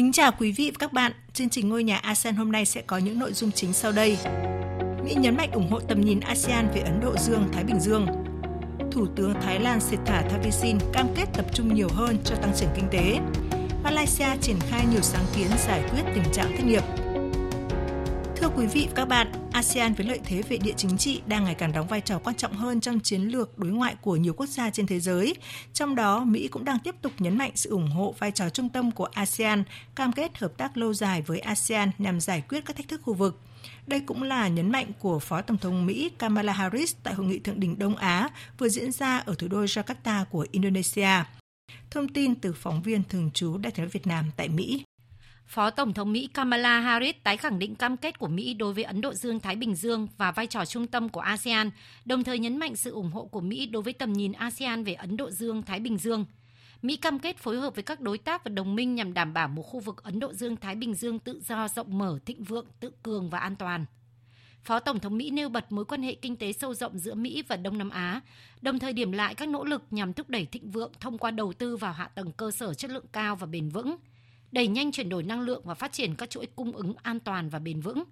Kính chào quý vị và các bạn. Chương trình Ngôi nhà ASEAN hôm nay sẽ có những nội dung chính sau đây. Mỹ nhấn mạnh ủng hộ tầm nhìn ASEAN về Ấn Độ Dương, Thái Bình Dương. Thủ tướng Thái Lan Sethar Thavisin cam kết tập trung nhiều hơn cho tăng trưởng kinh tế. Malaysia triển khai nhiều sáng kiến giải quyết tình trạng thất nghiệp. Thưa quý vị và các bạn, ASEAN với lợi thế về địa chính trị đang ngày càng đóng vai trò quan trọng hơn trong chiến lược đối ngoại của nhiều quốc gia trên thế giới. Trong đó, Mỹ cũng đang tiếp tục nhấn mạnh sự ủng hộ vai trò trung tâm của ASEAN, cam kết hợp tác lâu dài với ASEAN nhằm giải quyết các thách thức khu vực. Đây cũng là nhấn mạnh của Phó Tổng thống Mỹ Kamala Harris tại Hội nghị Thượng đỉnh Đông Á vừa diễn ra ở thủ đô Jakarta của Indonesia. Thông tin từ phóng viên thường trú Đại sứ Việt Nam tại Mỹ. Phó Tổng thống Mỹ Kamala Harris tái khẳng định cam kết của Mỹ đối với Ấn Độ Dương-Thái Bình Dương và vai trò trung tâm của ASEAN, đồng thời nhấn mạnh sự ủng hộ của Mỹ đối với tầm nhìn ASEAN về Ấn Độ Dương-Thái Bình Dương. Mỹ cam kết phối hợp với các đối tác và đồng minh nhằm đảm bảo một khu vực Ấn Độ Dương-Thái Bình Dương tự do, rộng mở, thịnh vượng, tự cường và an toàn. Phó Tổng thống Mỹ nêu bật mối quan hệ kinh tế sâu rộng giữa Mỹ và Đông Nam Á, đồng thời điểm lại các nỗ lực nhằm thúc đẩy thịnh vượng thông qua đầu tư vào hạ tầng cơ sở chất lượng cao và bền vững – đẩy nhanh chuyển đổi năng lượng và phát triển các chuỗi cung ứng an toàn và bền vững.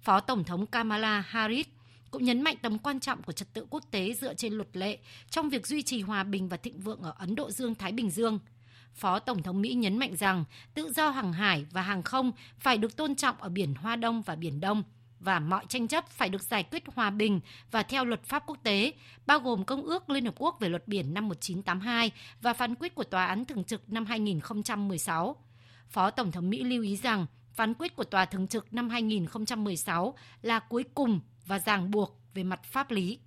Phó Tổng thống Kamala Harris cũng nhấn mạnh tầm quan trọng của trật tự quốc tế dựa trên luật lệ trong việc duy trì hòa bình và thịnh vượng ở Ấn Độ Dương-Thái Bình Dương. Phó Tổng thống Mỹ nhấn mạnh rằng tự do hàng hải và hàng không phải được tôn trọng ở biển Hoa Đông và Biển Đông và mọi tranh chấp phải được giải quyết hòa bình và theo luật pháp quốc tế, bao gồm Công ước Liên Hợp Quốc về luật biển năm 1982 và phán quyết của Tòa án Thường trực năm 2016. Phó Tổng thống Mỹ lưu ý rằng phán quyết của Tòa Thường trực năm 2016 là cuối cùng và ràng buộc về mặt pháp lý.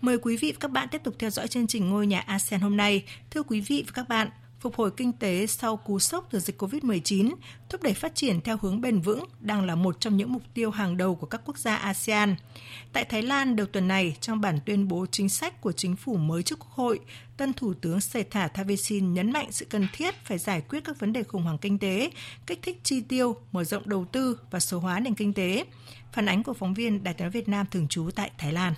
Mời quý vị và các bạn tiếp tục theo dõi chương trình Ngôi nhà ASEAN hôm nay. Thưa quý vị và các bạn, phục hồi kinh tế sau cú sốc từ dịch COVID-19, thúc đẩy phát triển theo hướng bền vững đang là một trong những mục tiêu hàng đầu của các quốc gia ASEAN. Tại Thái Lan đầu tuần này, trong bản tuyên bố chính sách của chính phủ mới trước Quốc hội, tân Thủ tướng Sethar Thavisin nhấn mạnh sự cần thiết phải giải quyết các vấn đề khủng hoảng kinh tế, kích thích chi tiêu, mở rộng đầu tư và số hóa nền kinh tế. Phản ánh của phóng viên Đài tiếng Việt Nam thường trú tại Thái Lan.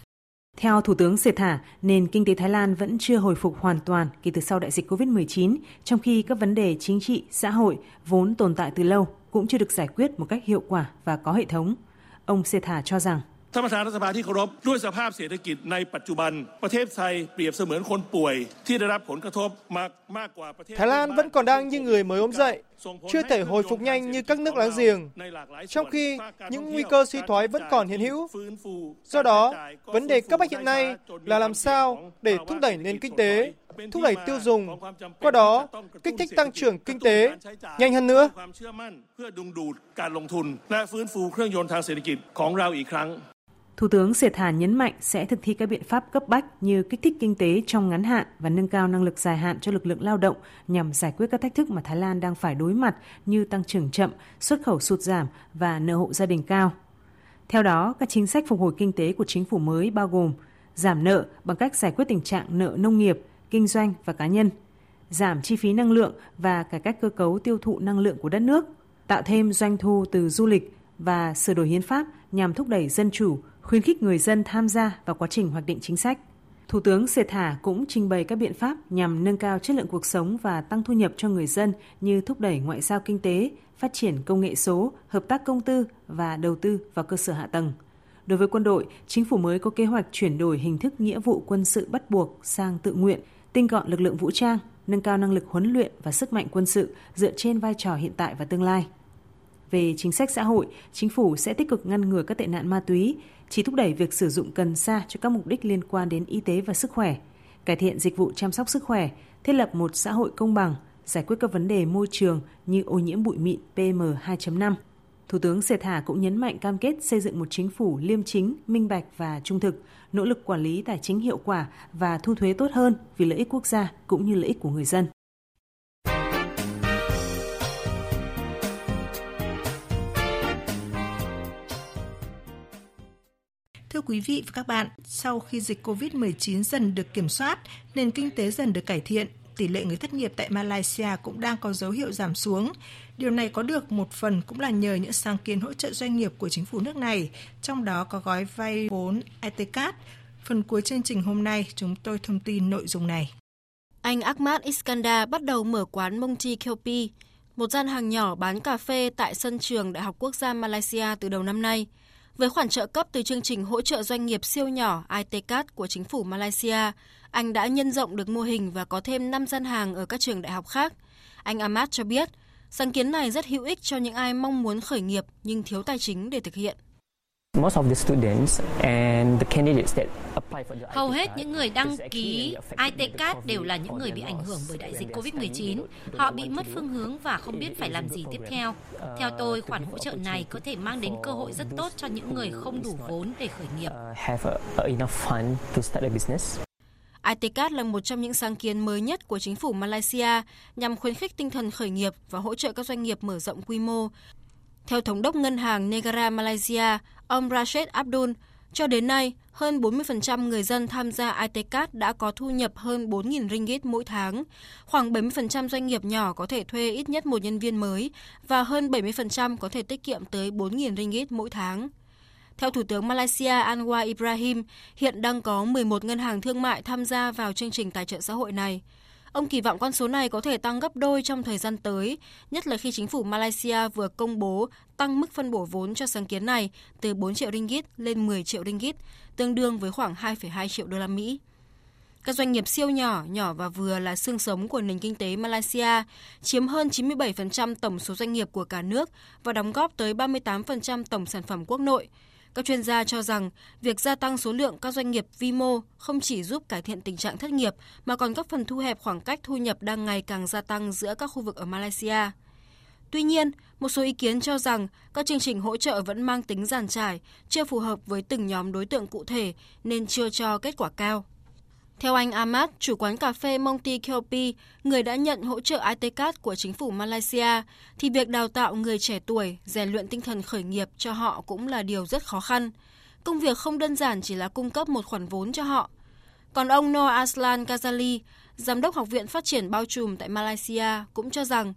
Theo Thủ tướng Sệt Thả, nền kinh tế Thái Lan vẫn chưa hồi phục hoàn toàn kể từ sau đại dịch COVID-19, trong khi các vấn đề chính trị, xã hội vốn tồn tại từ lâu cũng chưa được giải quyết một cách hiệu quả và có hệ thống. Ông Sệt Thả cho rằng ท่านประธานรัฐสภาที่เคารพด้วยสภาพเศรษฐกิจในปัจจุบันประเทศไทยเปรียบเสมือนคนป่วยที่ได้รับผลกระทบมากมากกว่าประเทศ Thái Lan vẫn còn đang như người mới ốm dậy, chưa thể hồi phục nhanh như các nước láng giềng, trong khi những nguy cơ suy thoái vẫn còn hiện hữu. Do đó, vấn đề cấp bách hiện nay là làm sao để thúc đẩy nền kinh tế, thúc đẩy tiêu dùng, qua đó kích thích tăng trưởng kinh tế nhanh hơn nữa. Thủ tướng Sệt Thả nhấn mạnh sẽ thực thi các biện pháp cấp bách như kích thích kinh tế trong ngắn hạn và nâng cao năng lực dài hạn cho lực lượng lao động nhằm giải quyết các thách thức mà Thái Lan đang phải đối mặt như tăng trưởng chậm, xuất khẩu sụt giảm và nợ hộ gia đình cao. Theo đó, các chính sách phục hồi kinh tế của chính phủ mới bao gồm giảm nợ bằng cách giải quyết tình trạng nợ nông nghiệp, kinh doanh và cá nhân, giảm chi phí năng lượng và cải cách cơ cấu tiêu thụ năng lượng của đất nước, tạo thêm doanh thu từ du lịch và sửa đổi hiến pháp nhằm thúc đẩy dân chủ, khuyến khích người dân tham gia vào quá trình hoạch định chính sách. Thủ tướng Sệt Thả cũng trình bày các biện pháp nhằm nâng cao chất lượng cuộc sống và tăng thu nhập cho người dân như thúc đẩy ngoại giao kinh tế, phát triển công nghệ số, hợp tác công tư và đầu tư vào cơ sở hạ tầng. Đối với quân đội, chính phủ mới có kế hoạch chuyển đổi hình thức nghĩa vụ quân sự bắt buộc sang tự nguyện, tinh gọn lực lượng vũ trang, nâng cao năng lực huấn luyện và sức mạnh quân sự dựa trên vai trò hiện tại và tương lai. Về chính sách xã hội, chính phủ sẽ tích cực ngăn ngừa các tệ nạn ma túy, chỉ thúc đẩy việc sử dụng cần sa cho các mục đích liên quan đến y tế và sức khỏe, cải thiện dịch vụ chăm sóc sức khỏe, thiết lập một xã hội công bằng, giải quyết các vấn đề môi trường như ô nhiễm bụi mịn PM2.5. Thủ tướng Sethar cũng nhấn mạnh cam kết xây dựng một chính phủ liêm chính, minh bạch và trung thực, nỗ lực quản lý tài chính hiệu quả và thu thuế tốt hơn vì lợi ích quốc gia cũng như lợi ích của người dân. Thưa quý vị và các bạn, sau khi dịch COVID-19 dần được kiểm soát, nền kinh tế dần được cải thiện, tỷ lệ người thất nghiệp tại Malaysia cũng đang có dấu hiệu giảm xuống. Điều này có được một phần cũng là nhờ những sáng kiến hỗ trợ doanh nghiệp của chính phủ nước này, trong đó có gói vay vốn ETCAT. Phần cuối chương trình hôm nay, chúng tôi thông tin nội dung này. Anh Ahmad Iskandar bắt đầu mở quán Monty Kelpi, một gian hàng nhỏ bán cà phê tại sân trường Đại học Quốc gia Malaysia từ đầu năm nay. Với khoản trợ cấp từ chương trình hỗ trợ doanh nghiệp siêu nhỏ ITCAT của chính phủ Malaysia, anh đã nhân rộng được mô hình và có thêm 5 gian hàng ở các trường đại học khác. Anh Ahmad cho biết, sáng kiến này rất hữu ích cho những ai mong muốn khởi nghiệp nhưng thiếu tài chính để thực hiện. Hầu hết những người đăng ký ITCAT đều là những người bị ảnh hưởng bởi đại dịch COVID-19. Họ bị mất phương hướng và không biết phải làm gì tiếp theo. Theo tôi, khoản hỗ trợ này có thể mang đến cơ hội rất tốt cho những người không đủ vốn để khởi nghiệp. ITCAT là một trong những sáng kiến mới nhất của chính phủ Malaysia nhằm khuyến khích tinh thần khởi nghiệp và hỗ trợ các doanh nghiệp mở rộng quy mô. Theo Thống đốc Ngân hàng Negara Malaysia, ông Rashid Abdul, cho đến nay, hơn 40% người dân tham gia ITCAT đã có thu nhập hơn 4.000 ringgit mỗi tháng. Khoảng 70% doanh nghiệp nhỏ có thể thuê ít nhất một nhân viên mới và hơn 70% có thể tiết kiệm tới 4.000 ringgit mỗi tháng. Theo Thủ tướng Malaysia Anwar Ibrahim, hiện đang có 11 ngân hàng thương mại tham gia vào chương trình tài trợ xã hội này. Ông kỳ vọng con số này có thể tăng gấp đôi trong thời gian tới, nhất là khi chính phủ Malaysia vừa công bố tăng mức phân bổ vốn cho sáng kiến này từ 4 triệu ringgit lên 10 triệu ringgit, tương đương với khoảng 2,2 triệu đô la Mỹ. Các doanh nghiệp siêu nhỏ, nhỏ và vừa là xương sống của nền kinh tế Malaysia, chiếm hơn 97% tổng số doanh nghiệp của cả nước và đóng góp tới 38% tổng sản phẩm quốc nội. Các chuyên gia cho rằng việc gia tăng số lượng các doanh nghiệp vi mô không chỉ giúp cải thiện tình trạng thất nghiệp mà còn góp phần thu hẹp khoảng cách thu nhập đang ngày càng gia tăng giữa các khu vực ở Malaysia. Tuy nhiên, một số ý kiến cho rằng các chương trình hỗ trợ vẫn mang tính giàn trải, chưa phù hợp với từng nhóm đối tượng cụ thể nên chưa cho kết quả cao. Theo anh Ahmad, chủ quán cà phê Monty Kelpi, người đã nhận hỗ trợ ITCAT của chính phủ Malaysia, thì việc đào tạo người trẻ tuổi, rèn luyện tinh thần khởi nghiệp cho họ cũng là điều rất khó khăn. Công việc không đơn giản chỉ là cung cấp một khoản vốn cho họ. Còn ông Noor Aslan Ghazali, Giám đốc Học viện Phát triển Bao trùm tại Malaysia, cũng cho rằng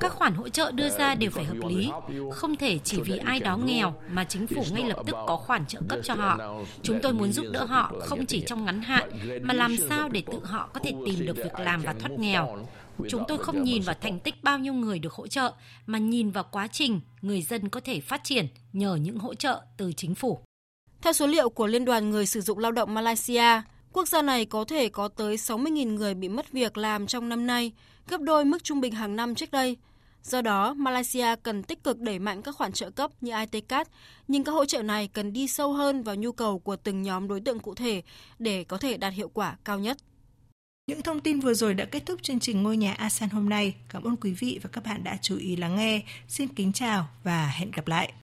các khoản hỗ trợ đưa ra đều phải hợp lý, không thể chỉ vì ai đó nghèo mà chính phủ ngay lập tức có khoản trợ cấp cho họ. Chúng tôi muốn giúp đỡ họ không chỉ trong ngắn hạn mà làm sao để tự họ có thể tìm được việc làm và thoát nghèo. Chúng tôi không nhìn vào thành tích bao nhiêu người được hỗ trợ mà nhìn vào quá trình người dân có thể phát triển nhờ những hỗ trợ từ chính phủ. Theo số liệu của Liên đoàn Người sử dụng lao động Malaysia, Quốc gia này có thể có tới 60.000 người bị mất việc làm trong năm nay, gấp đôi mức trung bình hàng năm trước đây. Do đó, Malaysia cần tích cực đẩy mạnh các khoản trợ cấp như ITCAT, nhưng các hỗ trợ này cần đi sâu hơn vào nhu cầu của từng nhóm đối tượng cụ thể để có thể đạt hiệu quả cao nhất. Những thông tin vừa rồi đã kết thúc chương trình Ngôi nhà ASEAN hôm nay. Cảm ơn quý vị và các bạn đã chú ý lắng nghe. Xin kính chào và hẹn gặp lại.